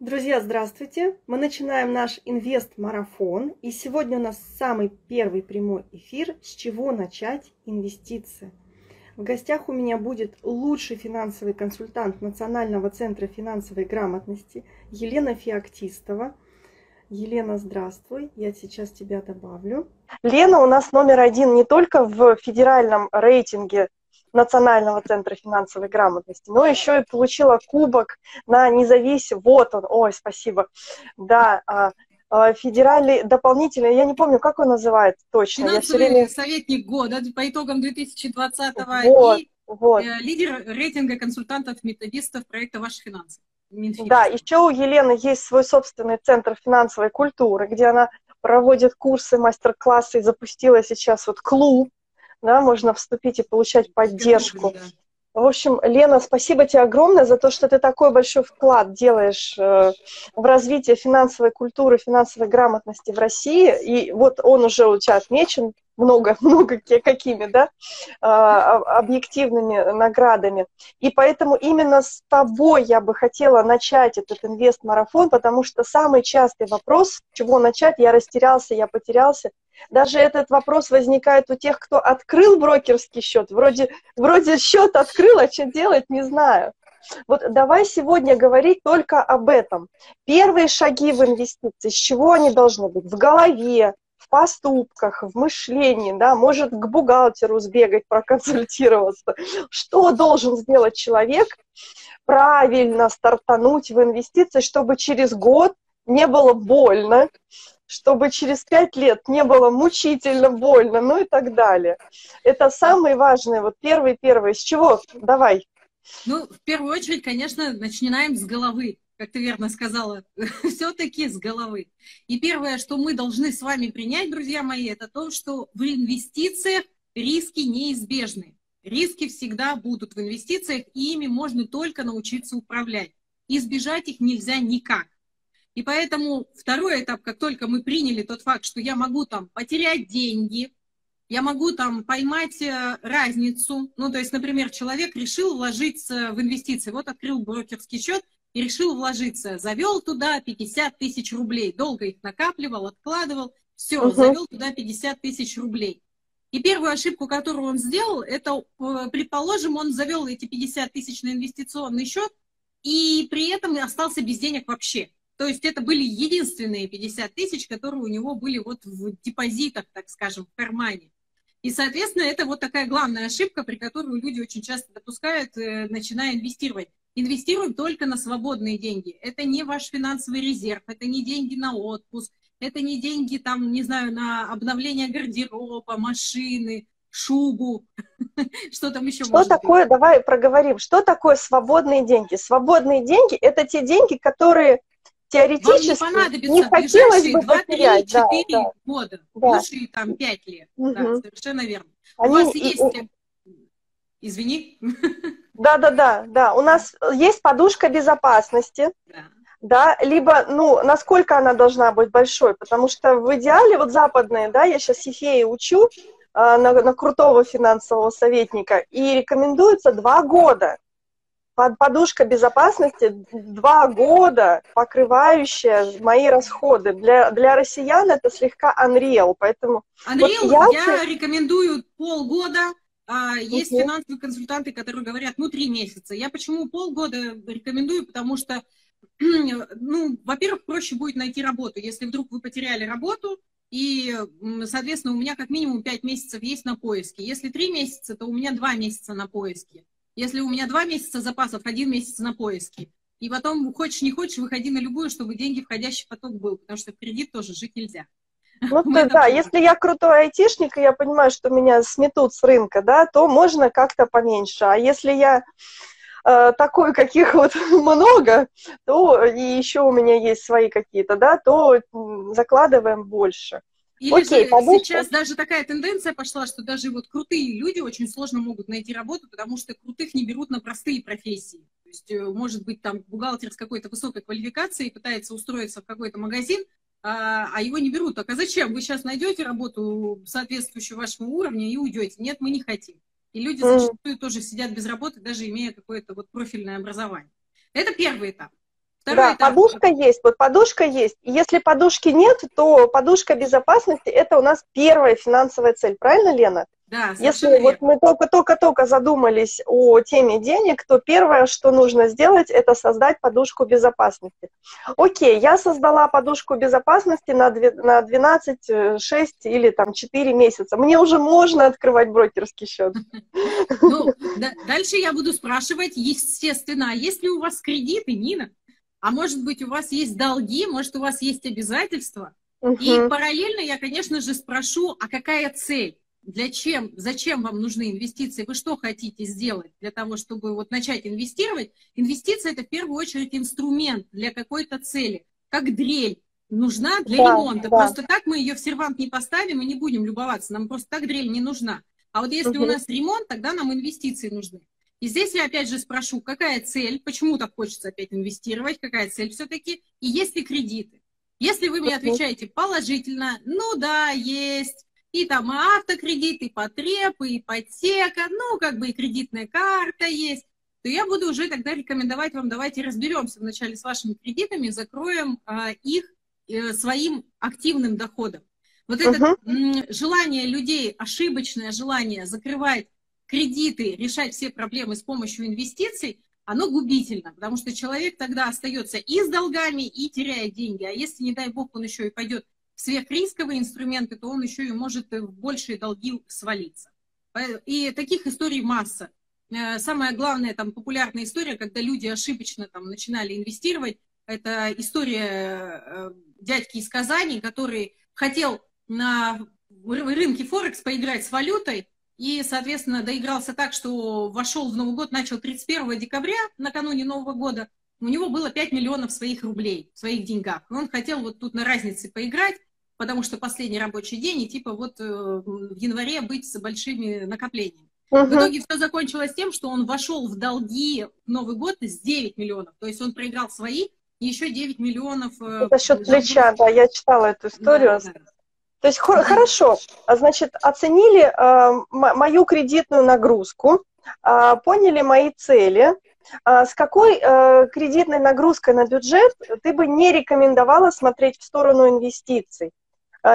Друзья, здравствуйте! Мы начинаем наш инвест-марафон. И сегодня у нас самый первый прямой эфир «С чего начать инвестиции?». В гостях у меня будет лучший финансовый консультант Национального центра финансовой грамотности Елена Феоктистова. Елена, здравствуй, я сейчас тебя добавлю. Лена у нас номер один не только в федеральном рейтинге Национального центра финансовой грамотности, но еще и получила кубок на независимый, вот он, ой, спасибо, да, а, а, федеральный дополнительный, я не помню, как он называется точно. Финансовый я время... советник года по итогам 2020 вот, и вот. э, лидер рейтинга консультантов-методистов проекта «Ваши финансы». Минфин. Да, еще у Елены есть свой собственный центр финансовой культуры, где она проводит курсы, мастер-классы и запустила сейчас вот клуб да, можно вступить и получать поддержку. В общем, Лена, спасибо тебе огромное за то, что ты такой большой вклад делаешь э, в развитие финансовой культуры, финансовой грамотности в России. И вот он уже у тебя отмечен много, много какими, да, а, объективными наградами. И поэтому именно с тобой я бы хотела начать этот инвест-марафон, потому что самый частый вопрос, чего начать, я растерялся, я потерялся, даже этот вопрос возникает у тех, кто открыл брокерский счет. Вроде, вроде счет открыл, а что делать, не знаю. Вот давай сегодня говорить только об этом. Первые шаги в инвестиции, с чего они должны быть? В голове, в поступках, в мышлении, да, может к бухгалтеру сбегать, проконсультироваться. Что должен сделать человек правильно стартануть в инвестиции, чтобы через год не было больно, чтобы через пять лет не было мучительно больно, ну и так далее. Это самые важные, вот первый-первый. С чего? Давай. Ну, в первую очередь, конечно, начинаем с головы, как ты верно сказала, все-таки с головы. И первое, что мы должны с вами принять, друзья мои, это то, что в инвестициях риски неизбежны. Риски всегда будут в инвестициях, и ими можно только научиться управлять. Избежать их нельзя никак. И поэтому второй этап, как только мы приняли тот факт, что я могу там потерять деньги, я могу там поймать э, разницу. Ну, то есть, например, человек решил вложиться в инвестиции. Вот открыл брокерский счет и решил вложиться. Завел туда 50 тысяч рублей. Долго их накапливал, откладывал. Все, uh-huh. завел туда 50 тысяч рублей. И первую ошибку, которую он сделал, это, э, предположим, он завел эти 50 тысяч на инвестиционный счет и при этом остался без денег вообще. То есть это были единственные 50 тысяч, которые у него были вот в депозитах, так скажем, в кармане. И, соответственно, это вот такая главная ошибка, при которой люди очень часто допускают, э, начиная инвестировать. Инвестируем только на свободные деньги. Это не ваш финансовый резерв, это не деньги на отпуск, это не деньги, там, не знаю, на обновление гардероба, машины, шубу, что там еще Что такое, быть? давай проговорим, что такое свободные деньги? Свободные деньги – это те деньги, которые теоретически Вам не понадобится не хотелось бы 2, 3, потерять. 4 да, да. года, Да. лучше там 5 лет. Мгм. Да, совершенно верно. Они- У вас и- есть... и- Извини. Да, да, да, да. У нас есть подушка безопасности, Да. да, либо, ну, насколько она должна быть большой, потому что в идеале, вот западные, да, я сейчас Ефеи учу а, на, на крутого финансового советника, и рекомендуется два года. Под подушка безопасности два года, покрывающая мои расходы. Для, для россиян это слегка unreal, поэтому Unreal, я- я рекомендую полгода. А, Есть Мгм. финансовые консультанты, которые говорят, ну, три месяца. Я почему полгода рекомендую? Потому что, ну, во-первых, проще будет найти работу. Если вдруг вы потеряли работу, и, соответственно, у меня как минимум пять месяцев есть на поиске. Если три месяца, то у меня два месяца на поиске. Если у меня два месяца запасов, один месяц на поиске. И потом, хочешь не хочешь, выходи на любую, чтобы деньги входящий поток был, потому что в кредит тоже жить нельзя. Ну, то, да, помним. если я крутой айтишник, и я понимаю, что меня сметут с рынка, да, то можно как-то поменьше. А если я э, такой, каких вот много, то и еще у меня есть свои какие-то, да, то закладываем больше. Или Окей, же подушка. сейчас даже такая тенденция пошла, что даже вот крутые люди очень сложно могут найти работу, потому что крутых не берут на простые профессии. То есть, э, может быть, там бухгалтер с какой-то высокой квалификацией пытается устроиться в какой-то магазин, а, а его не берут. Так а зачем? Вы сейчас найдете работу, соответствующую вашему уровню, и уйдете. Нет, мы не хотим. И люди зачастую тоже сидят без работы, даже имея какое-то вот профильное образование. Это первый этап. Второй да, этап. подушка есть, вот подушка есть. Если подушки нет, то подушка безопасности – это у нас первая финансовая цель. Правильно, Лена? Да, Если верно. вот мы только-только-только задумались о теме денег, то первое, что нужно сделать, это создать подушку безопасности. Окей, я создала подушку безопасности на 12, 6 э, или там 4 месяца. Мне уже можно открывать брокерский счет. Ну, дальше я буду спрашивать, естественно, а есть ли у вас кредиты, Нина? А может быть, у вас есть долги, может, у вас есть обязательства? И параллельно я, конечно же, спрошу, а какая цель? для чем, зачем вам нужны инвестиции, вы что хотите сделать для того, чтобы вот начать инвестировать. Инвестиция – это в первую очередь инструмент для какой-то цели, как дрель нужна для да, ремонта. Да. Просто так мы ее в сервант не поставим и не будем любоваться, нам просто так дрель не нужна. А вот если угу. у нас ремонт, тогда нам инвестиции нужны. И здесь я опять же спрошу, какая цель, почему так хочется опять инвестировать, какая цель все-таки, и есть ли кредиты. Если вы мне отвечаете положительно, ну да, есть, и там и автокредит, и потреб, и ипотека, ну, как бы и кредитная карта есть, то я буду уже тогда рекомендовать вам, давайте разберемся вначале с вашими кредитами, закроем а, их э, своим активным доходом. Вот uh-huh. это м, желание людей, ошибочное желание закрывать кредиты, решать все проблемы с помощью инвестиций, оно губительно, потому что человек тогда остается и с долгами, и теряет деньги. А если, не дай бог, он еще и пойдет сверхрисковые инструменты, то он еще и может в большие долги свалиться. И таких историй масса. Э, самая главная там популярная история, когда люди ошибочно там начинали инвестировать, это история э, дядьки из Казани, который хотел на рынке Форекс поиграть с валютой, и, соответственно, доигрался так, что вошел в Новый год, начал 31 декабря, накануне Нового года, у него было 5 миллионов своих рублей, в своих деньгах. Он хотел вот тут на разнице поиграть, потому что последний рабочий день, и типа вот э, в январе быть с большими накоплениями. Угу. В итоге все закончилось тем, что он вошел в долги в Новый год с 9 миллионов. То есть он проиграл свои, и еще 9 миллионов... Э, За счет плеча, да, я читала эту историю. Да, да. То есть хор- хорошо, а, значит, оценили э, мою кредитную нагрузку, э, поняли мои цели. Э, с какой э, кредитной нагрузкой на бюджет ты бы не рекомендовала смотреть в сторону инвестиций?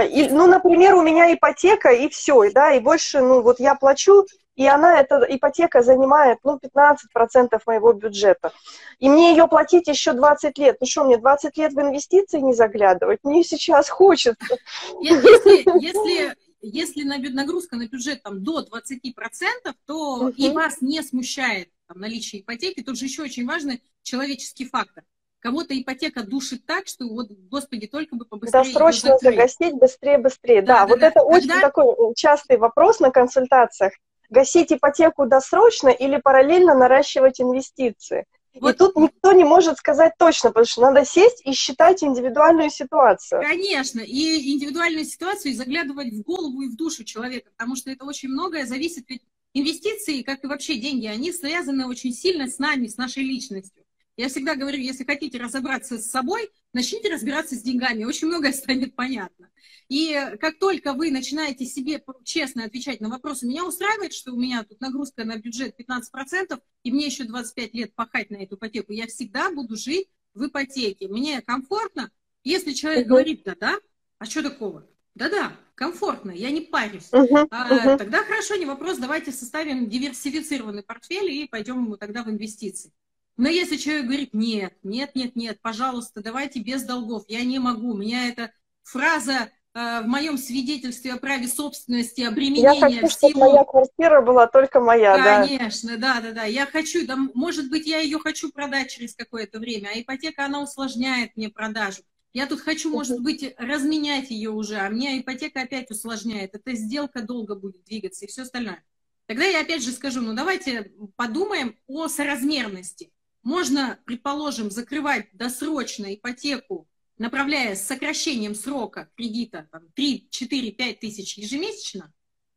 И, ну, например, у меня ипотека, и все, да, и больше, ну, вот я плачу, и она, эта ипотека занимает, ну, 15% моего бюджета. И мне ее платить еще 20 лет. Ну что, мне 20 лет в инвестиции не заглядывать? Мне сейчас хочется. Если, если, если нагрузка на бюджет там, до 20%, то угу. и вас не смущает там, наличие ипотеки, тут же еще очень важный человеческий фактор. Кого-то ипотека душит так, что вот, господи, только бы побыстрее. Досрочно загасить, быстрее, быстрее. Да, да, да вот да. это Когда... очень такой э, частый вопрос на консультациях. Гасить ипотеку досрочно или параллельно наращивать инвестиции. Вот. И тут никто не может сказать точно, потому что надо сесть и считать индивидуальную ситуацию. Конечно, и индивидуальную ситуацию, и заглядывать в голову и в душу человека, потому что это очень многое зависит, ведь инвестиции, как и вообще деньги, они связаны очень сильно с нами, с нашей личностью. Я всегда говорю, если хотите разобраться с собой, начните разбираться с деньгами, очень многое станет понятно. И как только вы начинаете себе честно отвечать на вопросы, меня устраивает, что у меня тут нагрузка на бюджет 15%, и мне еще 25 лет пахать на эту ипотеку, я всегда буду жить в ипотеке. Мне комфортно. Если человек говорит, да-да, а что такого? Да-да, комфортно, я не парюсь. Uh-huh, uh-huh. тогда хорошо, не вопрос, давайте составим диверсифицированный портфель и пойдем тогда в инвестиции. Но если человек говорит, нет, нет, нет, нет, пожалуйста, давайте без долгов, я не могу, у меня эта фраза э, в моем свидетельстве о праве собственности, обременения Я хочу, всего... чтобы моя квартира была только моя, Конечно, да. да, да, да. Я хочу, да, может быть, я ее хочу продать через какое-то время, а ипотека, она усложняет мне продажу. Я тут хочу, может быть, разменять ее уже, а мне ипотека опять усложняет. Эта сделка долго будет двигаться и все остальное. Тогда я опять же скажу, ну давайте подумаем о соразмерности. Можно, предположим, закрывать досрочно ипотеку, направляя с сокращением срока кредита там, 3, 4, 5 тысяч ежемесячно,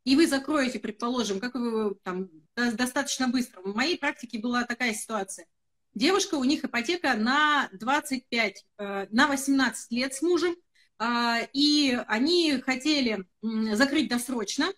и вы закроете, предположим, как вы там достаточно быстро. В моей практике была такая ситуация. Девушка, у них ипотека на 25, э, на 18 лет с мужем, а, и они хотели закрыть досрочно,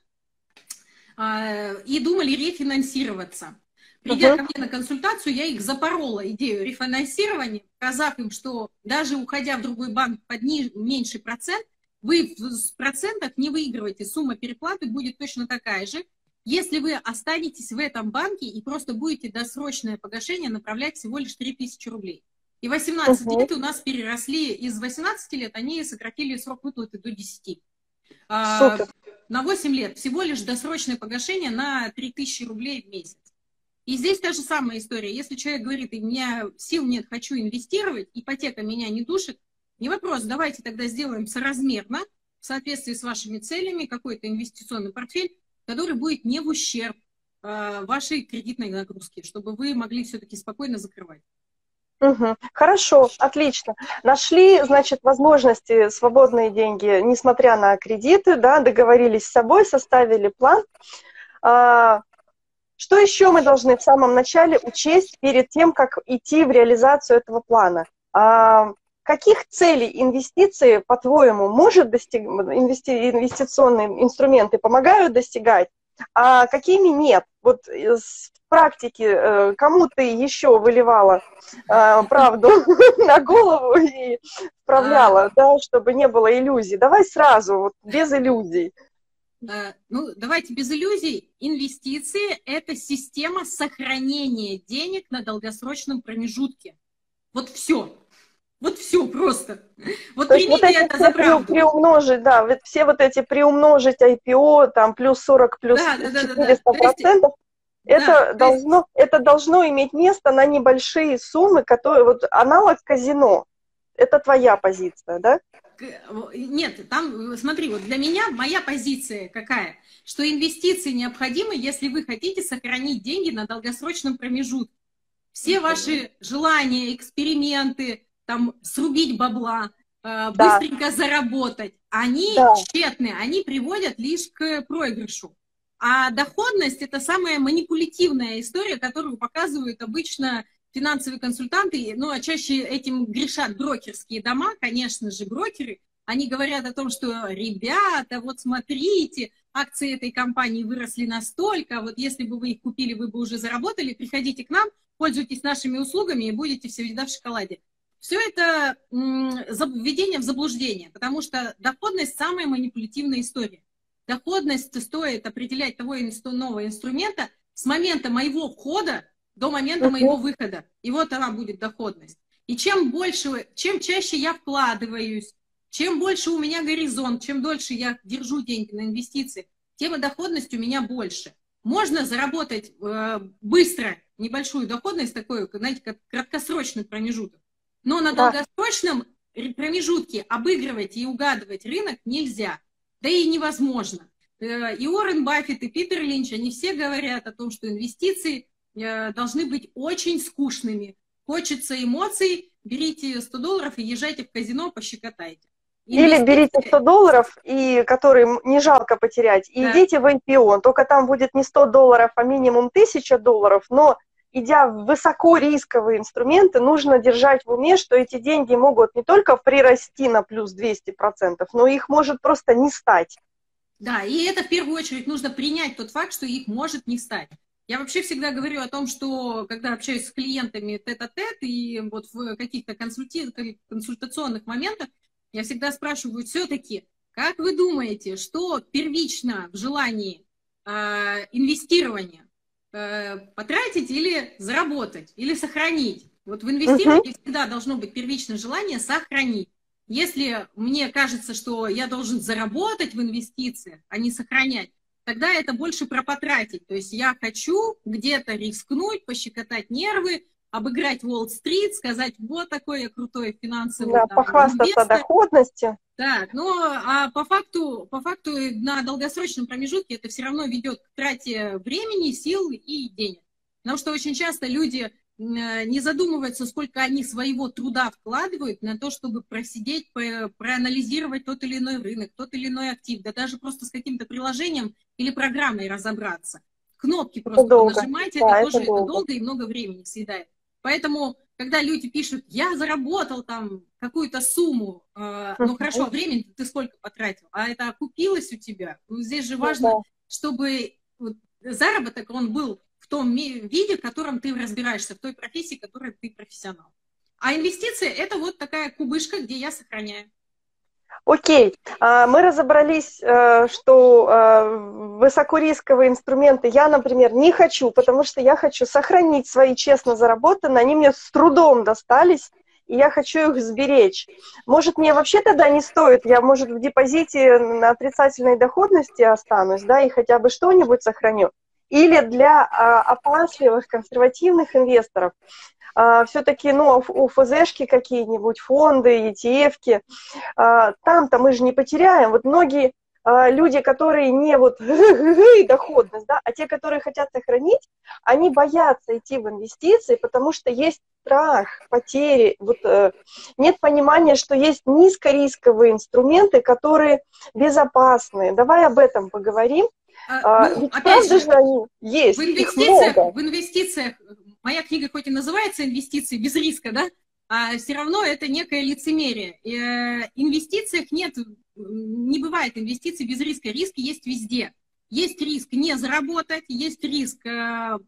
а, и думали рефинансироваться. Придя uh-huh. ко мне на консультацию, я их запорола идею рефинансирования, сказав им, что даже уходя в другой банк под ни, меньший процент, вы в процентах не выигрываете, сумма переплаты будет точно такая же, если вы останетесь в этом банке и просто будете досрочное погашение направлять всего лишь 3000 рублей. И 18 uh-huh. лет у нас переросли, из 18 лет они сократили срок выплаты до 10. А, на 8 лет всего лишь досрочное погашение на 3000 рублей в месяц. И здесь та же самая история. Если человек говорит, у меня сил нет, хочу инвестировать, ипотека меня не душит, не вопрос, давайте тогда сделаем соразмерно, в соответствии с вашими целями, какой-то инвестиционный портфель, который будет не в ущерб э, вашей кредитной нагрузки, чтобы вы могли все-таки спокойно закрывать. Угу. Хорошо, отлично. Нашли, значит, возможности, свободные деньги, несмотря на кредиты, да, договорились с собой, составили план. А, что еще мы должны в самом начале учесть перед тем, как идти в реализацию этого плана? А, каких целей инвестиции, по-твоему, может достиг... инвести... инвестиционные инструменты помогают достигать, а какими нет? Вот в практике э, кому ты еще выливала э, правду на голову и вправляла, а. да, чтобы не было иллюзий? Давай сразу, вот без иллюзий. Ну, давайте без иллюзий. Инвестиции – это система сохранения денег на долгосрочном промежутке. Вот все. Вот все просто. Вот То примите вот это за правду. Приумножить, да, вот все вот эти приумножить IPO, там, плюс 40, плюс да, 400 да, да, процентов, да. это, да, должно, есть... это должно иметь место на небольшие суммы, которые, вот аналог казино. Это твоя позиция, да? Нет, там, смотри, вот для меня моя позиция какая, что инвестиции необходимы, если вы хотите сохранить деньги на долгосрочном промежутке. Все ваши желания, эксперименты, там срубить бабла, э, быстренько да. заработать, они да. тщетные, они приводят лишь к проигрышу. А доходность – это самая манипулятивная история, которую показывают обычно финансовые консультанты, ну, а чаще этим грешат брокерские дома, конечно же, брокеры. Они говорят о том, что, ребята, вот смотрите, акции этой компании выросли настолько, вот если бы вы их купили, вы бы уже заработали, приходите к нам, пользуйтесь нашими услугами и будете всегда в шоколаде. Все это введение в заблуждение, потому что доходность – самая манипулятивная история. Доходность стоит определять того нового инструмента с момента моего входа до момента моего выхода. И вот она будет доходность. И чем больше, чем чаще я вкладываюсь, чем больше у меня горизонт, чем дольше я держу деньги на инвестиции, тем и доходность у меня больше. Можно заработать э, быстро небольшую доходность, такой, знаете, как краткосрочный промежуток. Но на да. долгосрочном промежутке обыгрывать и угадывать рынок нельзя. Да и невозможно. Э, и Уоррен Баффет, и Питер Линч, они все говорят о том, что инвестиции должны быть очень скучными. Хочется эмоций, берите 100 долларов и езжайте в казино, пощекотайте. Или берите 100 долларов, и, которые не жалко потерять, и да. идите в IPO. Только там будет не 100 долларов, а минимум 1000 долларов, но идя в высокорисковые инструменты, нужно держать в уме, что эти деньги могут не только прирасти на плюс 200%, но их может просто не стать. Да, и это в первую очередь нужно принять тот факт, что их может не стать. Я вообще всегда говорю о том, что когда общаюсь с клиентами тет-а-тет и вот в каких-то консульти... консультационных моментах, я всегда спрашиваю все-таки, как вы думаете, что первично в желании э, инвестирования? Э, потратить или заработать, или сохранить. Вот в инвестировании uh-huh. всегда должно быть первичное желание сохранить. Если мне кажется, что я должен заработать в инвестициях, а не сохранять, тогда это больше про потратить. То есть я хочу где-то рискнуть, пощекотать нервы, обыграть Уолл-стрит, сказать, вот такой я крутой финансовый да, там, похвастаться инвестор. доходностью. Да, но а по факту, по факту на долгосрочном промежутке это все равно ведет к трате времени, сил и денег. Потому что очень часто люди не задумываются, сколько они своего труда вкладывают на то, чтобы просидеть, проанализировать тот или иной рынок, тот или иной актив, да даже просто с каким-то приложением или программой разобраться. Кнопки просто долго. нажимать, да, это тоже это долго. это долго и много времени съедает. Поэтому, когда люди пишут, я заработал там какую-то сумму, э, ну хорошо, времени ты сколько потратил, а это окупилось у тебя? Ну, здесь же ну важно, чтобы вот, заработок, он был том виде, в котором ты разбираешься, в той профессии, в которой ты профессионал. А инвестиции – это вот такая кубышка, где я сохраняю. Окей, а, мы разобрались, э, что э, высокорисковые инструменты я, например, не хочу, потому что я хочу сохранить свои честно заработанные, они мне с трудом достались, и я хочу их сберечь. Может, мне вообще тогда не стоит, я, может, в депозите на отрицательной доходности останусь, да, и хотя бы что-нибудь сохраню. Или для а, опасливых консервативных инвесторов а, все-таки, ну, у ФЗшки какие-нибудь, фонды, ETF-ки, а, там-то мы же не потеряем. Вот многие а, люди, которые не вот доходность, да, а те, которые хотят сохранить, они боятся идти в инвестиции, потому что есть страх потери, вот, э, нет понимания, что есть низкорисковые инструменты, которые безопасные. Давай об этом поговорим. А, ну, Ведь опять же, же они есть. В инвестициях, в инвестициях моя книга хоть и называется «Инвестиции без риска», да, а все равно это некое лицемерие. И, э, инвестициях нет, не бывает инвестиций без риска. Риск есть везде. Есть риск не заработать, есть риск, э,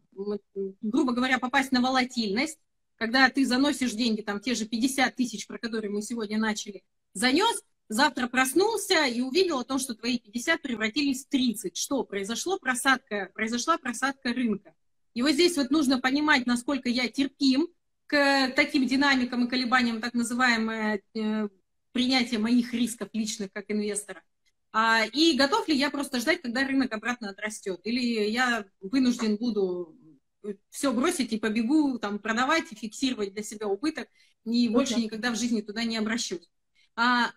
грубо говоря, попасть на волатильность, когда ты заносишь деньги, там те же 50 тысяч, про которые мы сегодня начали, занес, завтра проснулся и увидел о том, что твои 50 превратились в 30. Что? Произошло просадка, произошла просадка рынка. И вот здесь вот нужно понимать, насколько я терпим к таким динамикам и колебаниям, так называемое э, принятие моих рисков личных как инвестора. А, и готов ли я просто ждать, когда рынок обратно отрастет? Или я вынужден буду все бросить и побегу там продавать и фиксировать для себя убыток, и больше никогда в жизни туда не обращусь. А,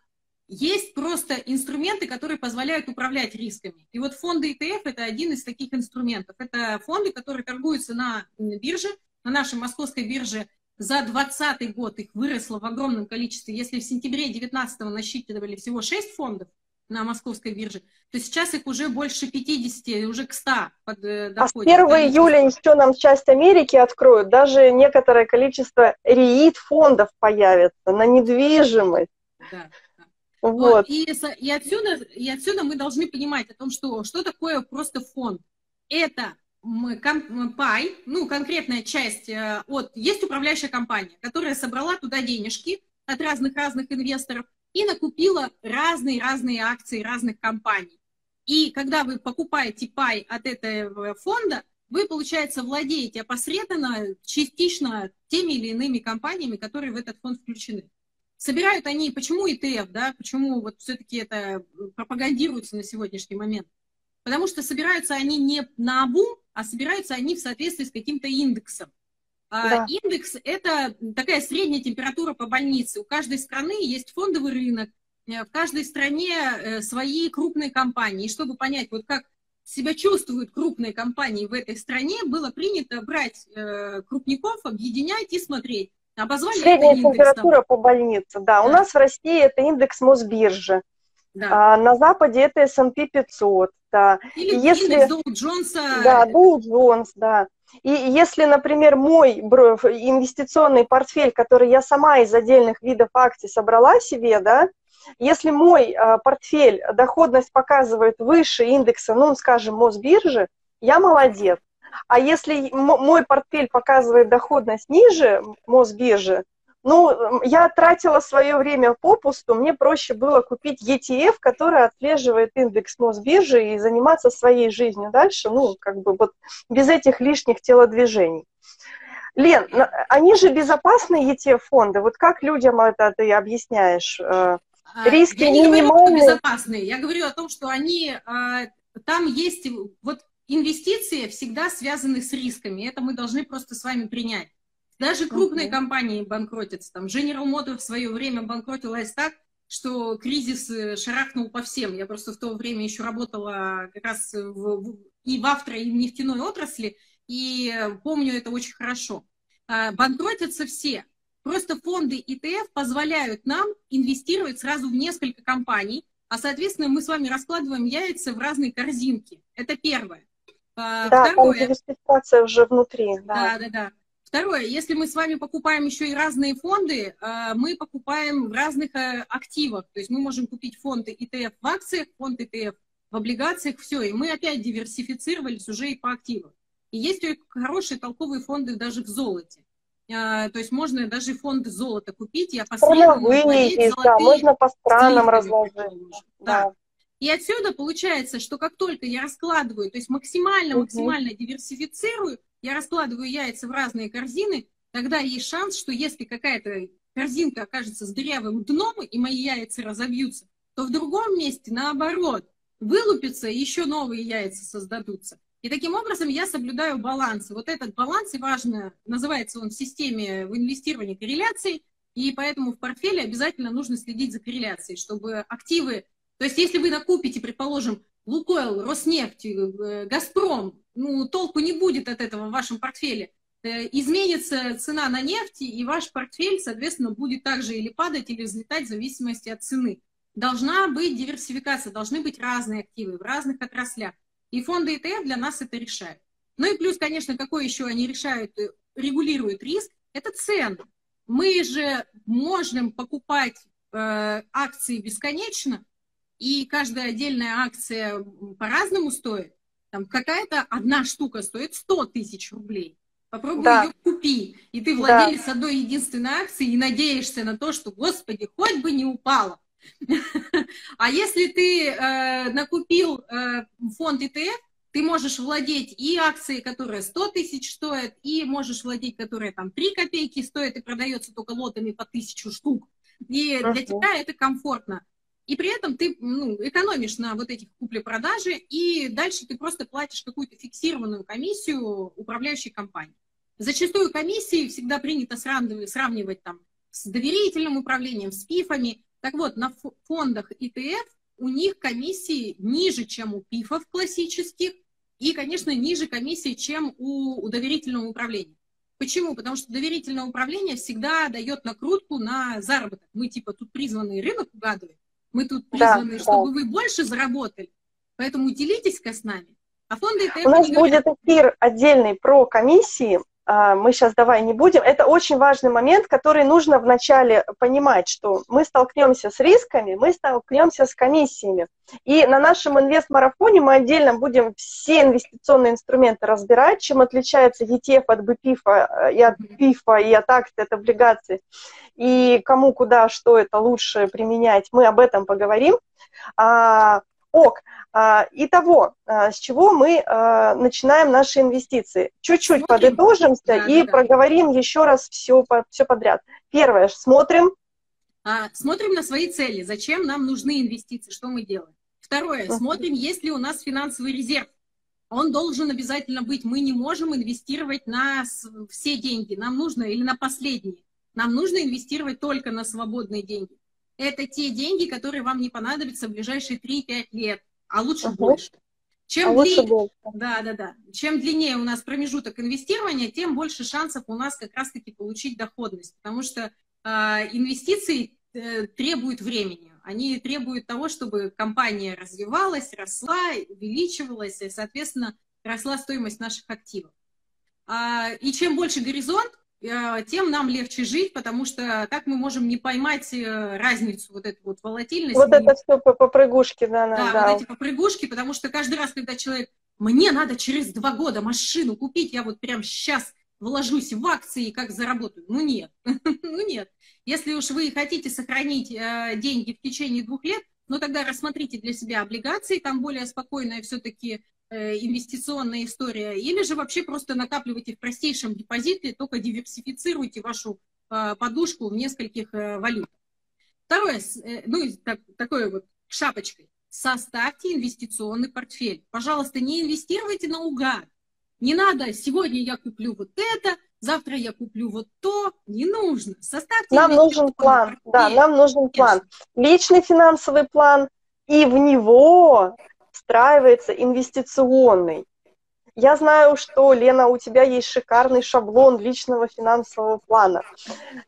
есть просто инструменты, которые позволяют управлять рисками. И вот фонды ETF – это один из таких инструментов. Это фонды, которые торгуются на бирже, на нашей московской бирже. За 2020 год их выросло в огромном количестве. Если в сентябре 2019 насчитывали всего 6 фондов на московской бирже, то сейчас их уже больше 50, уже к 100 под, доходит. А с 1 июля еще нам часть Америки откроют. Даже некоторое количество РИИТ-фондов появится на недвижимость. Да. Вот. И, и, отсюда, и отсюда мы должны понимать о том, что, что такое просто фонд. Это пай, ну, конкретная часть э, от... Есть управляющая компания, которая собрала туда денежки от разных-разных инвесторов и накупила разные-разные акции разных компаний. И когда вы покупаете пай от этого фонда, вы, получается, владеете опосредованно, частично теми или иными компаниями, которые в этот фонд включены. Собирают они, почему ETF, да, почему вот все-таки это пропагандируется на сегодняшний момент? Потому что собираются они не на обум, а собираются они в соответствии с каким-то индексом. А да. Индекс – это такая средняя температура по больнице. У каждой страны есть фондовый рынок, э, в каждой стране э, свои крупные компании. И чтобы понять, вот как себя чувствуют крупные компании в этой стране, было принято брать э, крупников, объединять и смотреть, Обозвали Средняя индекс, температура там. по больнице, да. да. У нас в России это индекс Мосбиржи. Да. А, на Западе это S&P 500, да. Или если... индекс Доу Джонса. Да, Доу Джонс, да. И если, например, мой инвестиционный портфель, который я сама из отдельных видов акций собрала себе, да, если мой а, портфель доходность показывает выше индекса, ну, скажем, Мосбиржи, я молодец. А если мой портфель показывает доходность ниже Мосбиржи, ну, я тратила свое время попусту, мне проще было купить ETF, который отслеживает индекс Мосбиржи и заниматься своей жизнью дальше, ну, как бы вот без этих лишних телодвижений. Лен, они же безопасные ETF-фонды, вот как людям это ты объясняешь? Э, а, риски я не минимальные? говорю, безопасные, я говорю о том, что они, а, там есть, вот инвестиции всегда связаны с рисками. Это мы должны просто с вами принять. Даже крупные okay. компании банкротятся. Там General Motors в свое время банкротилась так, что кризис э, шарахнул по всем. Я просто в то время еще работала как раз в, и в авто, и в нефтяной отрасли, и помню это очень хорошо. А, банкротятся все. Просто фонды ETF позволяют нам инвестировать сразу в несколько компаний, а, соответственно, мы с вами раскладываем яйца в разные корзинки. Это первое. А, да, Второе. там диверсификация уже внутри. Да. да, да, да. Второе, если мы с вами покупаем еще и разные фонды, а, мы покупаем в разных э, активах. То есть мы можем купить фонды ETF в акциях, фонд ETF в облигациях, все. И мы опять диверсифицировались уже и по активам. И есть хорошие толковые фонды даже в золоте. А, то есть можно даже фонды золота купить. Я последовательно есть, да, можно по странам разложить. Да. да. И отсюда получается, что как только я раскладываю, то есть максимально, максимально угу. диверсифицирую, я раскладываю яйца в разные корзины, тогда есть шанс, что если какая-то корзинка окажется с дырявым дном, и мои яйца разобьются, то в другом месте, наоборот, вылупятся, и еще новые яйца создадутся. И таким образом я соблюдаю баланс. Вот этот баланс, и важно, называется он в системе в инвестировании корреляцией, и поэтому в портфеле обязательно нужно следить за корреляцией, чтобы активы... То есть если вы накупите, предположим, Лукойл, Роснефть, э, Газпром, ну, толку не будет от этого в вашем портфеле. Э, изменится цена на нефть, и ваш портфель, соответственно, будет также или падать, или взлетать в зависимости от цены. Должна быть диверсификация, должны быть разные активы в разных отраслях. И фонды ETF для нас это решают. Ну и плюс, конечно, какой еще они решают, э, регулируют риск, это цены. Мы же можем покупать э, акции бесконечно, и каждая отдельная акция по-разному стоит. Там какая-то одна штука стоит 100 тысяч рублей. Попробуй да. ее купи. И ты владелец да. одной единственной акции и надеешься на то, что, господи, хоть бы не упала. А если ты э, накупил э, фонд ETF, ты можешь владеть и акцией, которая 100 тысяч стоит, и можешь владеть, которая там 3 копейки стоит и продается только лотами по тысячу штук. И для тебя это комфортно. И при этом ты ну, экономишь на вот этих купле-продаже, и дальше ты просто платишь какую-то фиксированную комиссию управляющей компании. Зачастую комиссии всегда принято сравнивать, сравнивать там с доверительным управлением, с ПИФами. Так вот, на фондах ETF у них комиссии ниже, чем у ПИФов классических, и, конечно, ниже комиссии, чем у, у доверительного управления. Почему? Потому что доверительное управление всегда дает накрутку на заработок. Мы типа тут призваны рынок угадывать, мы тут призваны, да, чтобы да. вы больше заработали. Поэтому делитесь-ка с нами. А фонды ETF... У нас будет эфир отдельный про комиссии, мы сейчас давай не будем. Это очень важный момент, который нужно вначале понимать, что мы столкнемся с рисками, мы столкнемся с комиссиями. И на нашем инвест-марафоне мы отдельно будем все инвестиционные инструменты разбирать, чем отличается ETF от BPIF э, и от PIF, и от акций, от облигаций, и кому, куда, что это лучше применять. Мы об этом поговорим. А, ок, а, итого, а, с чего мы а, начинаем наши инвестиции? Чуть-чуть смотрим. подытожимся да, и да, проговорим да. еще раз все, все подряд. Первое, смотрим. Смотрим на свои цели. Зачем нам нужны инвестиции? Что мы делаем? Второе, смотрим, есть ли у нас финансовый резерв. Он должен обязательно быть. Мы не можем инвестировать на все деньги. Нам нужно, или на последние. Нам нужно инвестировать только на свободные деньги. Это те деньги, которые вам не понадобятся в ближайшие 3-5 лет а лучше угу. больше. Чем, а дли... больше. Да, да, да. Чем длиннее у нас промежуток инвестирования, тем больше шансов у нас как раз-таки получить доходность, потому что э, инвестиции э, требуют времени. Они требуют того, чтобы компания развивалась, росла, увеличивалась, и, соответственно, росла стоимость наших активов. А, и чем больше горизонт, тем нам легче жить, потому что так мы можем не поймать э, разницу, вот эту вот волатильность. Вот это все по попрыгушке, да, да. Да, вот эти попрыгушки, потому что каждый раз, когда человек, мне надо через два года машину купить, я вот прям сейчас вложусь в акции, как заработаю. Ну нет, ну нет. Если уж вы хотите сохранить э, деньги в течение двух лет, ну тогда рассмотрите для себя облигации, там более спокойная все-таки Э, инвестиционная история, или же вообще просто накапливайте в простейшем депозите, только диверсифицируйте вашу э, подушку в нескольких э, валютах. Второе, ну, так, такое вот шапочкой. Составьте инвестиционный портфель. Пожалуйста, не инвестируйте наугад. Не надо, сегодня я куплю вот это, завтра я куплю вот то. Не нужно. Составьте Нам нужен план. Портфель. Да, нам нужен план. Личный финансовый план, и в него встраивается инвестиционный. Я знаю, что, Лена, у тебя есть шикарный шаблон личного финансового плана,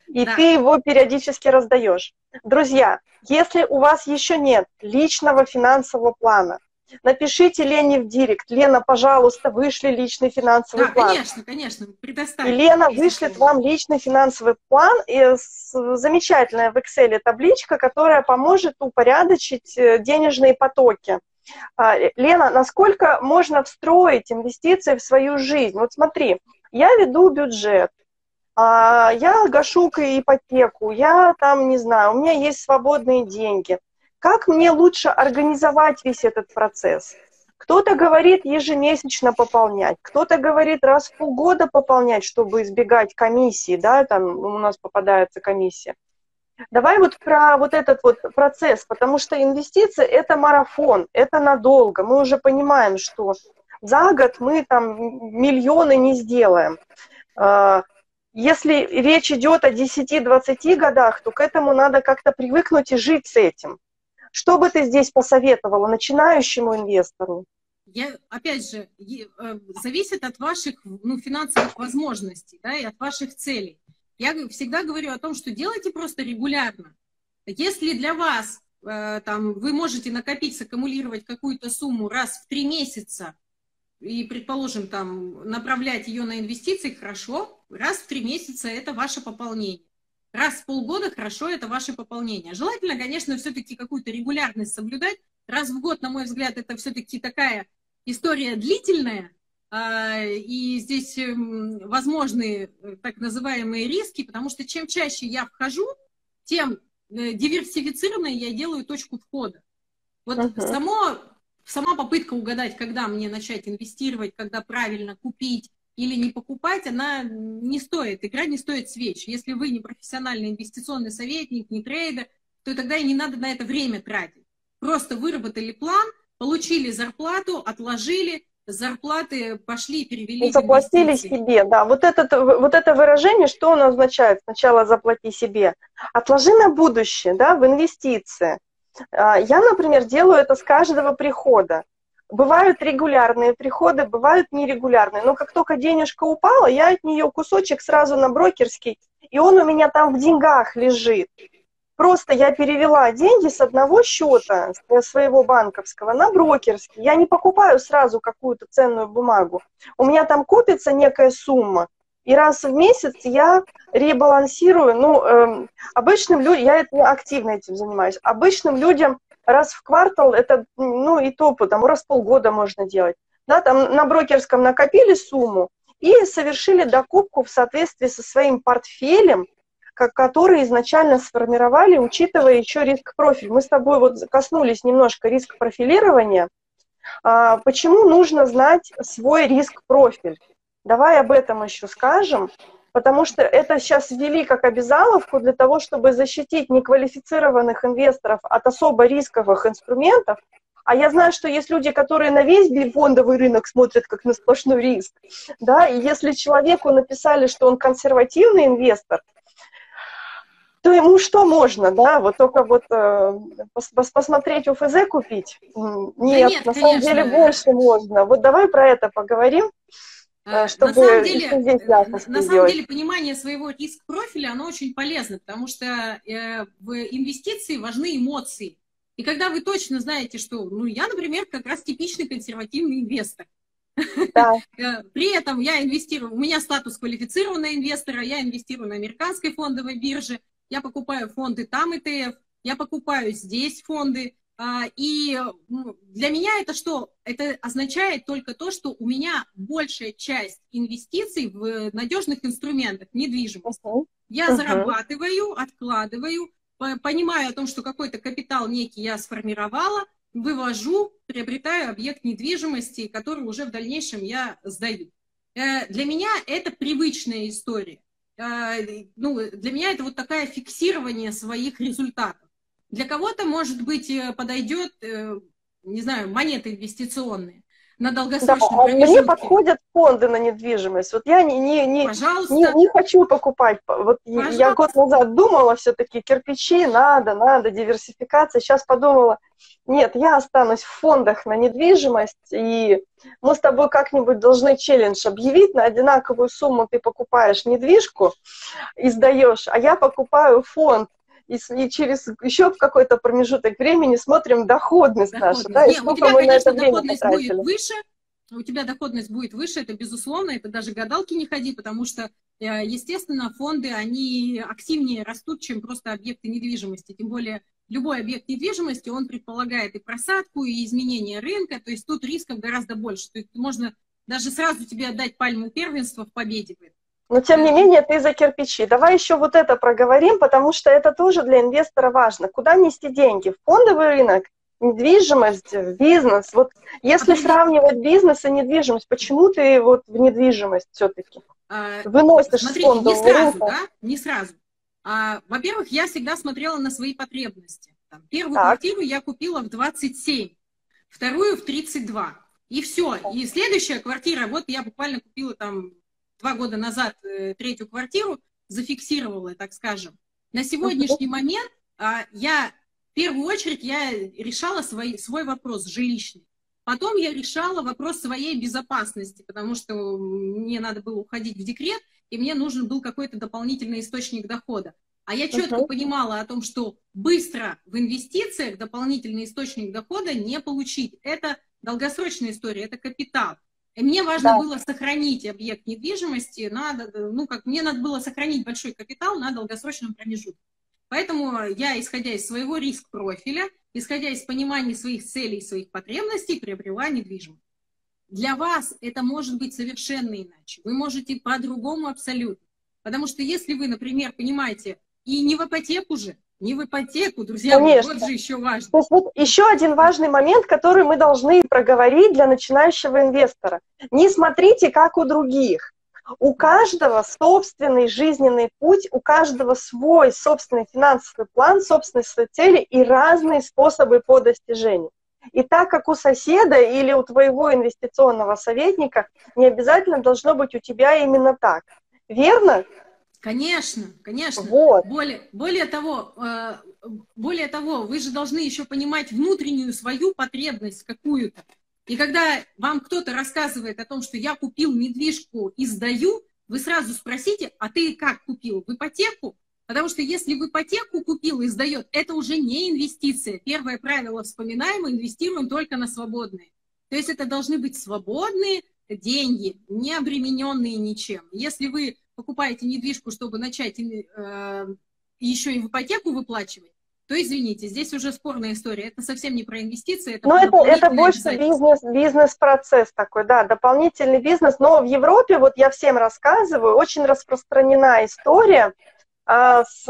и да. ты его периодически раздаешь. Друзья, если у вас еще нет личного финансового плана, напишите Лене в директ. Лена, пожалуйста, вышли личный финансовый да, план. конечно, конечно, предоставьте. И Лена вышлет вам личный финансовый план, и замечательная в Excel табличка, которая поможет упорядочить э, денежные потоки Лена, насколько можно встроить инвестиции в свою жизнь? Вот смотри, я веду бюджет, а, я гашу ипотеку, я там, не знаю, у меня есть свободные деньги. Как мне лучше организовать весь этот процесс? Кто-то говорит ежемесячно пополнять, кто-то говорит раз в полгода пополнять, чтобы избегать комиссии, да, там у нас попадается комиссия. Давай вот про вот этот вот процесс, потому что инвестиции – это марафон, это надолго. Мы уже понимаем, что за год мы там миллионы не сделаем. А, если речь идет о 10-20 годах, то к этому надо как-то привыкнуть и жить с этим. Что бы ты здесь посоветовала начинающему инвестору? Я, опять же, э, зависит от ваших ну, финансовых возможностей да, и от ваших целей. Я всегда говорю о том, что делайте просто регулярно. Если для вас э, там, вы можете накопить, саккумулировать какую-то сумму раз в три месяца и, предположим, там, направлять ее на инвестиции, хорошо, раз в три месяца это ваше пополнение. Раз в полгода, хорошо, это ваше пополнение. Желательно, конечно, все-таки какую-то регулярность соблюдать. Раз в год, на мой взгляд, это все-таки такая история длительная, и здесь эм, возможны э, так называемые риски, потому что чем чаще я вхожу, тем э, диверсифицированной я делаю точку входа. Вот uh-huh. само, сама попытка угадать, когда мне начать инвестировать, когда правильно купить или не покупать, она не стоит, игра не стоит свеч. Если вы не профессиональный инвестиционный советник, не трейдер, то тогда и не надо на это время тратить. Просто выработали план, получили зарплату, отложили, зарплаты пошли, перевели. И заплатили себе, да. Вот, этот, вот это выражение, что оно означает? Сначала заплати себе. Отложи на будущее, да, в инвестиции. А, я, например, делаю это с каждого прихода. Бывают регулярные приходы, бывают нерегулярные. Но как только денежка упала, я от нее кусочек сразу на брокерский, и он у меня там в деньгах лежит. Просто я перевела деньги с одного счета своего банковского на брокерский. Я не покупаю сразу какую-то ценную бумагу. У меня там копится некая сумма. И раз в месяц я ребалансирую. Ну, э, обычным людям, я это, активно этим занимаюсь. Обычным людям раз в квартал, это, ну, и то, там, раз в полгода можно делать. Да, там на брокерском накопили сумму и совершили докупку в соответствии со своим портфелем, которые изначально сформировали, учитывая еще риск-профиль. Мы с тобой вот коснулись немножко риск-профилирования. А, почему нужно знать свой риск-профиль? Давай об этом еще скажем, потому что это сейчас ввели как обязаловку для того, чтобы защитить неквалифицированных инвесторов от особо рисковых инструментов. А я знаю, что есть люди, которые на весь фондовый рынок смотрят как на сплошной риск. Да? И если человеку написали, что он консервативный инвестор, то ему что можно, да, вот только вот э, пос посмотреть УФЗ купить? Нет, да нет на конечно. самом деле больше можно. Вот давай про это поговорим. Э, э, чтобы на самом, деле, э, на самом деле понимание своего риск-профиля, оно очень полезно, потому что э, в инвестиции важны эмоции. И когда вы точно знаете, что, ну, я, например, как раз типичный консервативный инвестор. Да. При этом я инвестирую, у меня статус квалифицированного инвестора, я инвестирую на американской фондовой бирже, я покупаю фонды там ИТФ, я покупаю здесь фонды. А, и для меня это что? Это означает только то, что у меня большая часть инвестиций в надежных инструментах, недвижимость. Я зарабатываю, откладываю, понимаю о том, что какой-то капитал некий я сформировала, вывожу, приобретаю объект недвижимости, который уже в дальнейшем я сдаю. Э, для меня это привычная история. А, ну, для меня это вот такая фиксирование своих результатов. Для кого-то, может быть, э, подойдет, э, не знаю, монеты инвестиционные на долгосрочном да, промежутке. Мне подходят фонды на недвижимость. Вот я не, не, не, не, не хочу покупать. Вот Пожалуйста. я год назад думала все-таки кирпичи, надо, надо, диверсификация. Сейчас подумала, нет, я останусь в фондах на недвижимость, и мы с тобой как-нибудь должны челлендж объявить. На одинаковую сумму ты покупаешь недвижку и сдаешь, а я покупаю фонд и, и через еще какой-то промежуток времени смотрим доходность, доходность. нашу, да, и Нет, сколько мы конечно, на это время потратили. Будет выше, у тебя доходность будет выше, это безусловно, это даже гадалки не ходи, потому что э, естественно, фонды, они активнее растут, чем просто объекты недвижимости. Тем более любой объект недвижимости, он предполагает и просадку, и изменение рынка, то есть тут рисков гораздо больше. То есть можно даже сразу тебе отдать пальму первенства в победе. Но тем не менее ты за кирпичи. Давай еще вот это проговорим, потому что это тоже для инвестора важно. Куда нести деньги? В фондовый рынок, недвижимость, в бизнес. Вот если сравнивать бизнес и недвижимость, почему ты вот в недвижимость все-таки а, выносишь Смотри, с фондового не сразу, рынка? да? Не сразу. А, во-первых, я всегда смотрела на свои потребности. Там, первую так. квартиру я купила в 27, вторую в 32. И все. И следующая квартира, вот я буквально купила там два года назад э, третью квартиру, зафиксировала, так скажем. На сегодняшний момент а, я, в первую очередь, я решала свой, свой вопрос жилищный. Потом я решала вопрос своей безопасности, потому что мне надо было уходить в декрет, и мне нужен был какой-то дополнительный источник дохода. А я четко uh-huh. понимала о том, что быстро в инвестициях дополнительный источник дохода не получить. Это долгосрочная история, это капитал. И мне важно да. было сохранить объект недвижимости, надо, ну, как мне надо было сохранить большой капитал на долгосрочном промежутке. Поэтому я, исходя из своего риск-профиля, исходя из понимания своих целей, своих потребностей, приобрела недвижимость. Для вас это может быть совершенно иначе. Вы можете по-другому абсолютно. Потому что если вы, например, понимаете, и не в ипотеку же, не в ипотеку, друзья, Конечно. вот же еще важно. То есть вот еще один важный момент, который мы должны проговорить для начинающего инвестора. Не смотрите, как у других. У каждого собственный жизненный путь, у каждого свой собственный финансовый план, собственные свои цели и разные способы по достижению. И так как у соседа или у твоего инвестиционного советника, не обязательно должно быть у тебя именно так. Верно? Конечно, конечно. Вот. Более, более того, э, более того, вы же должны еще понимать внутреннюю свою потребность какую-то. И когда вам кто-то рассказывает о том, что я купил недвижку и сдаю, вы сразу спросите, а ты как купил? В ипотеку? Потому что если в ипотеку купил и сдает, это уже не инвестиция. Первое правило вспоминаем, инвестируем только на свободные. То есть это должны быть свободные деньги, не обремененные ничем. Если вы покупаете недвижку, чтобы начать э, еще и в ипотеку выплачивать, то извините, здесь уже спорная история. Это совсем не про инвестиции. Это но это, это больше бизнес, бизнес-процесс такой, да, дополнительный бизнес. Но в Европе, вот я всем рассказываю, очень распространена история а, с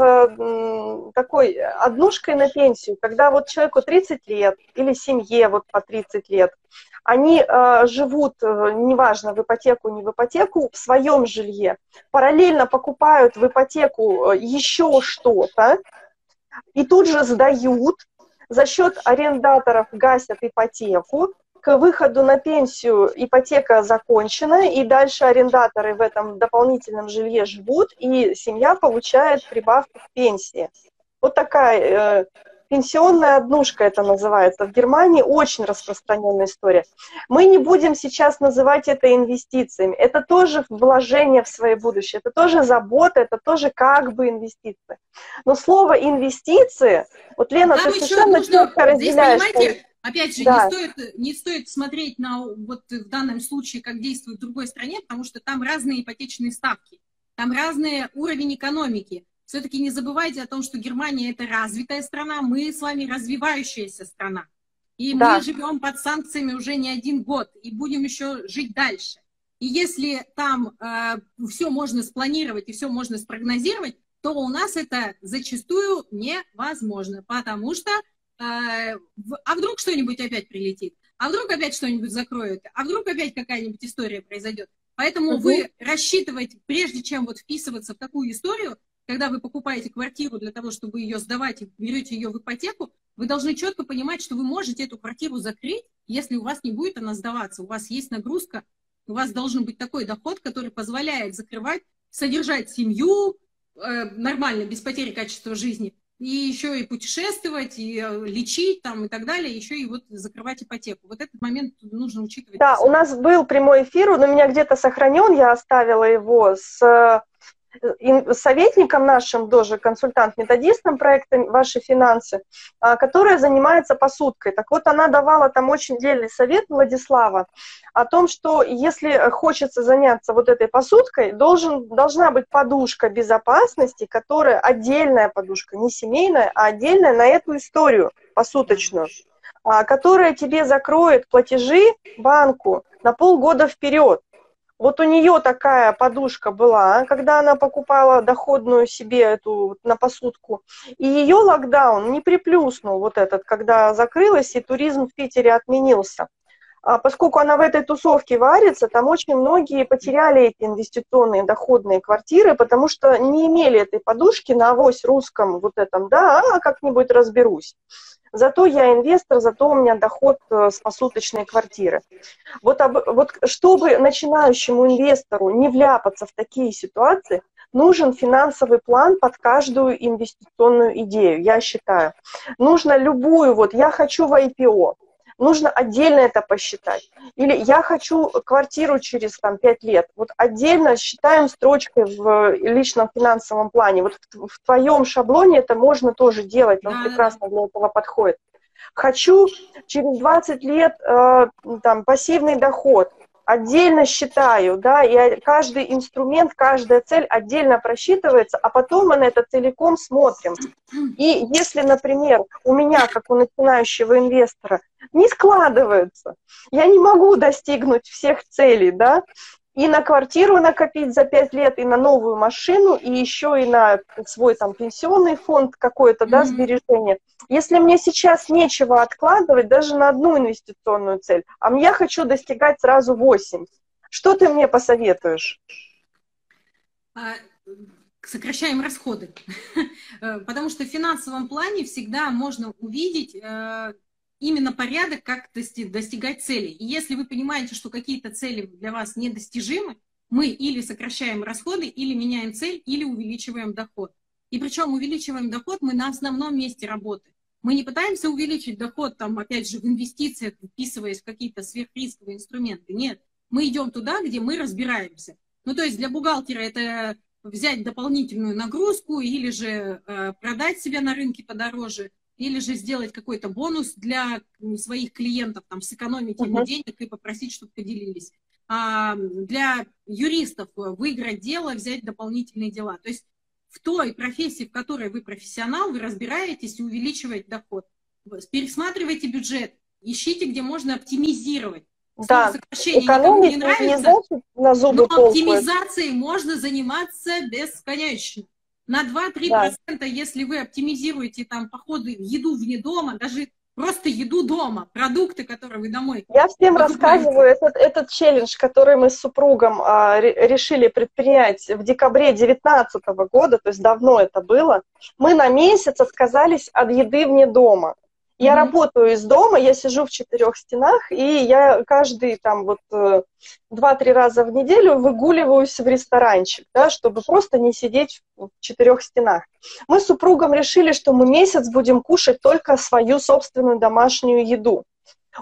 такой однушкой на пенсию, когда вот человеку 30 лет или семье вот по 30 лет, они э, живут, э, неважно, в ипотеку, не в ипотеку, в своем жилье, параллельно покупают в ипотеку э, еще что-то, и тут же сдают, за счет арендаторов гасят ипотеку, к выходу на пенсию ипотека закончена, и дальше арендаторы в этом дополнительном жилье живут, и семья получает прибавку к пенсии. Вот такая э, Пенсионная однушка это называется. В Германии очень распространенная история. Мы не будем сейчас называть это инвестициями. Это тоже вложение в свое будущее. Это тоже забота, это тоже как бы инвестиции. Но слово инвестиции, вот Лена, Нам ты совершенно четко разделяешь. Здесь, понимаете, Опять же, да. не, стоит, не стоит смотреть на вот в данном случае, как действует в другой стране, потому что там разные ипотечные ставки, там разный уровень экономики все-таки не забывайте о том, что Германия это развитая страна, мы с вами развивающаяся страна. И да. мы живем под санкциями уже не один год и будем еще жить дальше. И если там э, все можно спланировать и все можно спрогнозировать, то у нас это зачастую невозможно, потому что э, а вдруг что-нибудь опять прилетит, а вдруг опять что-нибудь закроют, а вдруг опять какая-нибудь история произойдет. Поэтому угу. вы рассчитывать, прежде чем вот вписываться в такую историю, когда вы покупаете квартиру для того, чтобы ее сдавать и берете ее в ипотеку, вы должны четко понимать, что вы можете эту квартиру закрыть, если у вас не будет она сдаваться. У вас есть нагрузка, у вас должен быть такой доход, который позволяет закрывать, содержать семью э, нормально, без потери качества жизни, и еще и путешествовать, и э, лечить там и так далее, еще и вот закрывать ипотеку. Вот этот момент нужно учитывать. Да, у нас был прямой эфир, он у меня где-то сохранен, я оставила его с советником нашим, тоже консультант-методистом проекта «Ваши финансы», а, которая занимается посудкой. Так вот, она давала там очень дельный совет, Владислава, о том, что если хочется заняться вот этой посудкой, должен, должна быть подушка безопасности, которая отдельная подушка, не семейная, а отдельная на эту историю посуточную, а, которая тебе закроет платежи банку на полгода вперед. Вот у нее такая подушка была, когда она покупала доходную себе эту на посудку. И ее локдаун не приплюснул вот этот, когда закрылась и туризм в Питере отменился. А поскольку она в этой тусовке варится, там очень многие потеряли эти инвестиционные доходные квартиры, потому что не имели этой подушки на авось русском вот этом, да, а как-нибудь разберусь. Зато я инвестор, зато у меня доход э, с посуточной квартиры. Вот, об, вот чтобы начинающему инвестору не вляпаться в такие ситуации, нужен финансовый план под каждую инвестиционную идею, я считаю. Нужно любую, вот я хочу в IPO, нужно отдельно это посчитать. Или я хочу квартиру через там, 5 лет. Вот отдельно считаем строчкой в личном финансовом плане. Вот в, твоем шаблоне это можно тоже делать, он прекрасно для этого подходит. Хочу через 20 лет э, там, пассивный доход отдельно считаю, да, и каждый инструмент, каждая цель отдельно просчитывается, а потом мы на это целиком смотрим. И если, например, у меня, как у начинающего инвестора, не складывается, я не могу достигнуть всех целей, да, и на квартиру накопить за пять лет, и на новую машину, и еще и на свой там пенсионный фонд какой-то, да, сбережения. Если мне сейчас нечего откладывать даже на одну инвестиционную цель, а я хочу достигать сразу восемь, что ты мне посоветуешь? А, сокращаем расходы. Потому что в финансовом плане всегда можно увидеть э, именно порядок, как достигать целей. И если вы понимаете, что какие-то цели для вас недостижимы, мы или сокращаем расходы, или меняем цель, или увеличиваем доход. И причем увеличиваем доход мы на основном месте работы. Мы не пытаемся увеличить доход, там, опять же, в инвестициях, вписываясь в какие-то сверхрисковые инструменты. Нет, мы идем туда, где мы разбираемся. Ну, то есть для бухгалтера это взять дополнительную нагрузку или же э, продать себя на рынке подороже, или же сделать какой-то бонус для своих клиентов, там, сэкономить uh-huh. денег и попросить, чтобы поделились. А для юристов выиграть дело, взять дополнительные дела. То есть в той профессии, в которой вы профессионал, вы разбираетесь и увеличиваете доход. Пересматривайте бюджет, ищите, где можно оптимизировать. Да, экономить не нравится, не на зубы но оптимизацией можно заниматься бесконечно на 2-3%, да. если вы оптимизируете там походы, еду вне дома, даже просто еду дома, продукты, которые вы домой. Я всем рассказываю этот, этот челлендж, который мы с супругом а, решили предпринять в декабре 2019 года, то есть давно это было. Мы на месяц отказались от еды вне дома. Я mm-hmm. работаю из дома, я сижу в четырех стенах, и я каждый там вот э, два-три раза в неделю выгуливаюсь в ресторанчик, да, чтобы просто не сидеть в четырех стенах. Мы с супругом решили, что мы месяц будем кушать только свою собственную домашнюю еду.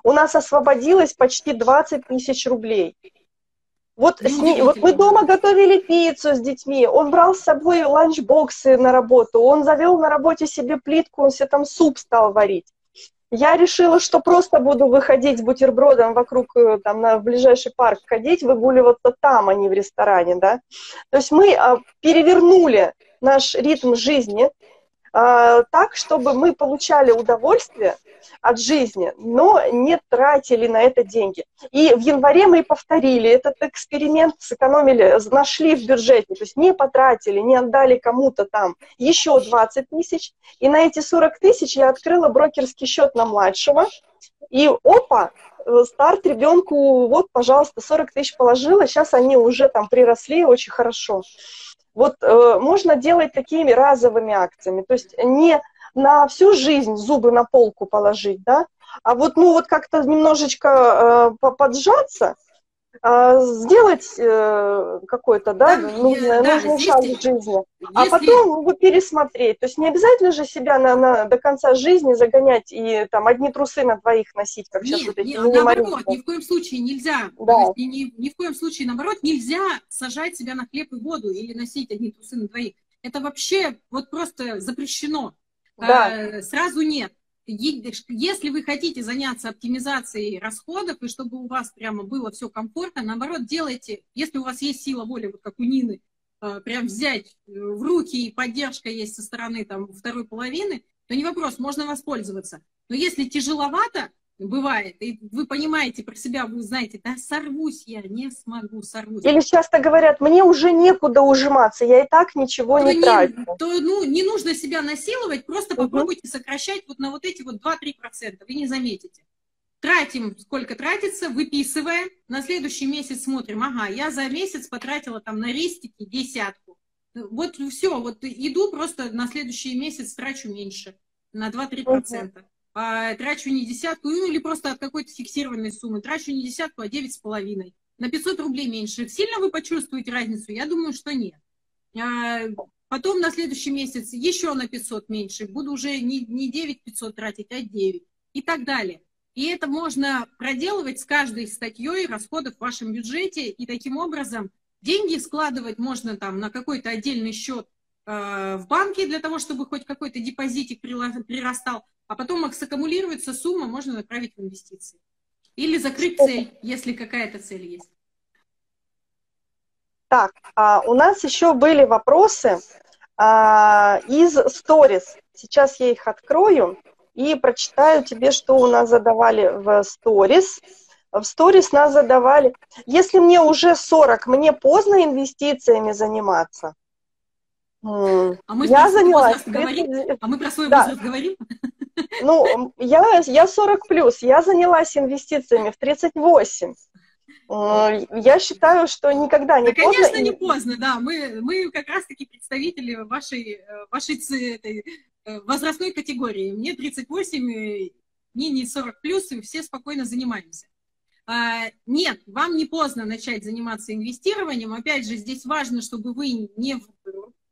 У нас освободилось почти 20 тысяч рублей. Вот, с ней, вот мы дома готовили пиццу с детьми, он брал с собой ланчбоксы на работу, он завел на работе себе плитку, он себе там суп стал варить. Я решила, что просто буду выходить с бутербродом вокруг, э, там, на, в ближайший парк ходить, выгуливаться там, а не в ресторане, да. То есть мы а, перевернули наш ритм жизни, а, так, чтобы мы получали удовольствие от жизни, но не тратили на это деньги. И в январе мы повторили этот эксперимент, сэкономили, нашли в бюджете, то есть не потратили, не отдали кому-то там еще 20 тысяч, и на эти 40 тысяч я открыла брокерский счет на младшего, и опа, старт ребенку, вот, пожалуйста, 40 тысяч положила, сейчас они уже там приросли очень хорошо. Вот э, можно делать такими разовыми акциями, то есть не на всю жизнь зубы на полку положить, да, а вот, ну, вот как-то немножечко э, поджаться, а, сделать э, какой-то, да, да нужный, да, нужный шаг в жизни, а если... а потом его пересмотреть. То есть не обязательно же себя на, на, до конца жизни загонять и там одни трусы на двоих носить, как Нет, сейчас вот эти не, наоборот, ни в коем случае нельзя. Да. Есть, ни, ни в коем случае, наоборот, нельзя сажать себя на хлеб и воду или носить одни трусы на двоих. Это вообще вот просто запрещено. Да. А, сразу нет если вы хотите заняться оптимизацией расходов, и чтобы у вас прямо было все комфортно, наоборот, делайте, если у вас есть сила воли, вот как у Нины, э, прям взять э, в руки, и поддержка есть со стороны там второй половины, то не вопрос, можно воспользоваться. Но если тяжеловато, бывает. И вы понимаете про себя, вы знаете, да сорвусь я, не смогу, сорвусь. Или часто говорят, мне уже некуда ужиматься, я и так ничего то не, не трачу. То ну, не нужно себя насиловать, просто угу. попробуйте сокращать вот на вот эти вот 2-3%, вы не заметите. Тратим, сколько тратится, выписываем, на следующий месяц смотрим, ага, я за месяц потратила там на рестики десятку. Вот все, вот иду просто на следующий месяц трачу меньше, на 2-3%. Угу трачу не десятку, ну или просто от какой-то фиксированной суммы, трачу не десятку, а девять с половиной. На 500 рублей меньше. Сильно вы почувствуете разницу? Я думаю, что нет. А, потом на следующий месяц еще на 500 меньше. Буду уже не, не 9 500 тратить, а 9. И так далее. И это можно проделывать с каждой статьей расходов в вашем бюджете. И таким образом деньги складывать можно там на какой-то отдельный счет э, в банке для того, чтобы хоть какой-то депозитик прирастал а потом саккумулируется сумма, можно направить в инвестиции. Или закрыть цель, если какая-то цель есть. Так, а у нас еще были вопросы а, из Stories. Сейчас я их открою и прочитаю тебе, что у нас задавали в Stories. В Stories нас задавали, если мне уже 40, мне поздно инвестициями заниматься? А мы я занялась. Говорим? А мы про свой да. возраст говорим? Ну, я, я 40 плюс, я занялась инвестициями в 38. Я считаю, что никогда не да, поздно. Конечно, не поздно, да. Мы, мы как раз-таки представители вашей, вашей этой, э, возрастной категории. Мне 38, мне не 40 плюс, и все спокойно занимаемся. А, нет, вам не поздно начать заниматься инвестированием. Опять же, здесь важно, чтобы вы не,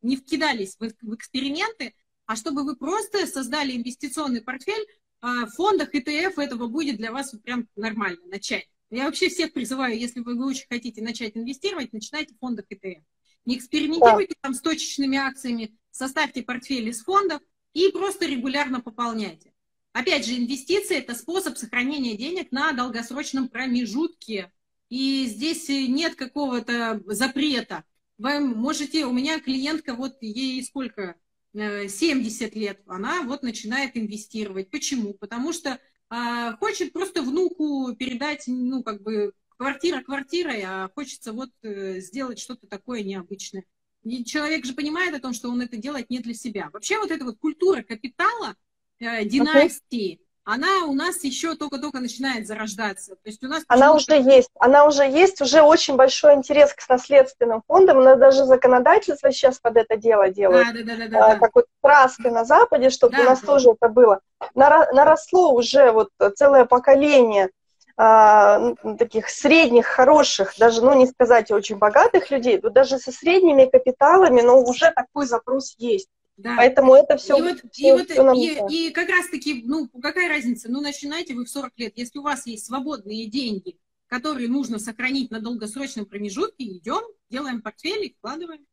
не вкидались в, в эксперименты, а чтобы вы просто создали инвестиционный портфель, а, в фондах ETF этого будет для вас прям нормально начать. Я вообще всех призываю, если вы, вы очень хотите начать инвестировать, начинайте в фондах ETF. Не экспериментируйте там с точечными акциями, составьте портфель из фондов и просто регулярно пополняйте. Опять же, инвестиции – это способ сохранения денег на долгосрочном промежутке. И здесь нет какого-то запрета. Вы можете, у меня клиентка, вот ей сколько, 70 э, лет, она вот начинает инвестировать. Почему? Потому что а, хочет просто внуку передать, ну, как бы, квартира квартирой, а хочется вот э, сделать что-то такое необычное. И человек же понимает о том, что он это делает не для себя. Вообще вот эта вот культура капитала, э, династии, она у нас еще только-только начинает зарождаться. То есть у нас она уже есть, она уже есть, уже очень большой интерес к наследственным фондам, у нас даже законодательство сейчас под это дело делает, да, да, да, да, а, как вот краски на Западе, чтобы да, у нас да. тоже это было. Наросло уже вот целое поколение а, таких средних, хороших, даже, ну, не сказать очень богатых людей, но даже со средними капиталами, но уже такой запрос есть. Да. Поэтому это все. И, вот, все, и, вот, все и, и как раз-таки, ну, какая разница? Ну, начинаете вы в 40 лет. Если у вас есть свободные деньги, которые нужно сохранить на долгосрочном промежутке, идем, делаем портфель и вкладываем.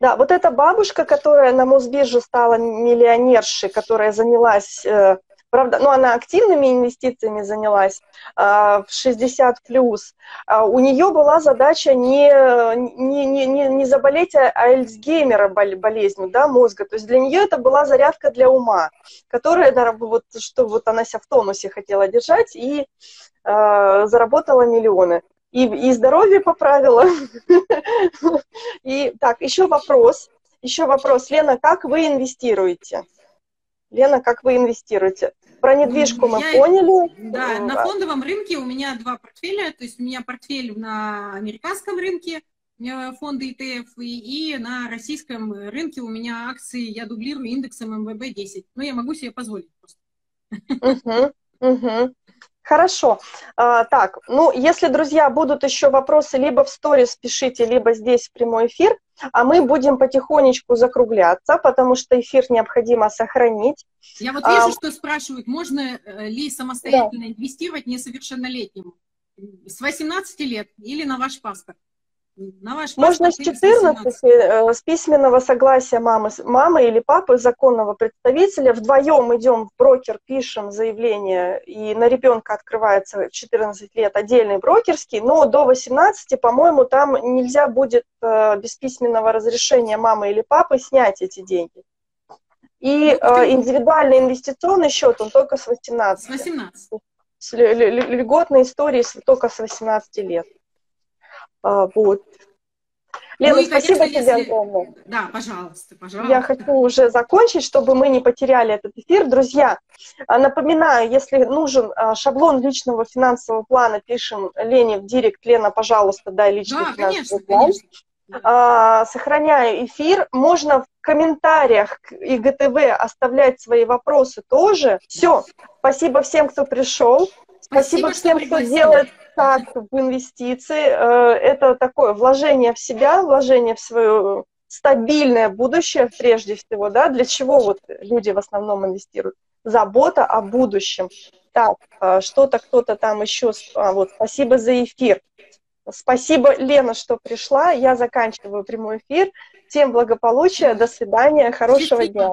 Да, вот эта бабушка, которая на Мосбирже стала миллионершей, которая занялась э, Правда, ну, она активными инвестициями занялась а, в 60 плюс. А у нее была задача не, не, не, не заболеть Альцгеймера болезнью да, мозга. То есть для нее это была зарядка для ума, которая, вот, что вот она себя в тонусе хотела держать и а, заработала миллионы. И, и здоровье поправила. И так, еще вопрос. Еще вопрос. Лена, как вы инвестируете? Лена, как вы инвестируете? Про недвижку мы я, поняли. Да, на фондовом рынке у меня два портфеля. То есть у меня портфель на американском рынке, фонды ETF, и, и на российском рынке у меня акции, я дублирую индексом МВБ 10. Но я могу себе позволить просто. Угу, угу. Хорошо. А, так, ну, если, друзья, будут еще вопросы, либо в сторис пишите, либо здесь в прямой эфир, а мы будем потихонечку закругляться, потому что эфир необходимо сохранить. Я вот вижу, а, что спрашивают, можно э, ли самостоятельно да. инвестировать несовершеннолетним с 18 лет или на ваш паспорт? На ваш Можно с 14, э, с письменного согласия мамы, мамы или папы, законного представителя, вдвоем идем в брокер, пишем заявление, и на ребенка открывается в 14 лет отдельный брокерский, но до 18, по-моему, там нельзя будет э, без письменного разрешения мамы или папы снять эти деньги. И ну, э, индивидуальный инвестиционный счет, он только с 18. С 18. Льготные истории только с 18 лет. А, вот. Лена, ну, и, спасибо конечно, тебе если... огромное. Да, пожалуйста, пожалуйста. Я хочу уже закончить, чтобы мы не потеряли этот эфир. Друзья, а, напоминаю, если нужен а, шаблон личного финансового плана, пишем Лене в директ. Лена, пожалуйста, дай личный да, финансовый конечно, план. Конечно. Сохраняю эфир. Можно в комментариях к ИГТВ оставлять свои вопросы тоже. Все. Спасибо всем, кто пришел. Спасибо, Спасибо всем, кто делает так в инвестиции. Э, это такое вложение в себя, вложение в свое стабильное будущее прежде всего, да, для чего вот люди в основном инвестируют? Забота о будущем. Так, э, что-то кто-то там еще, а, вот, спасибо за эфир. Спасибо, Лена, что пришла. Я заканчиваю прямой эфир. Всем благополучия, до свидания, хорошего дня.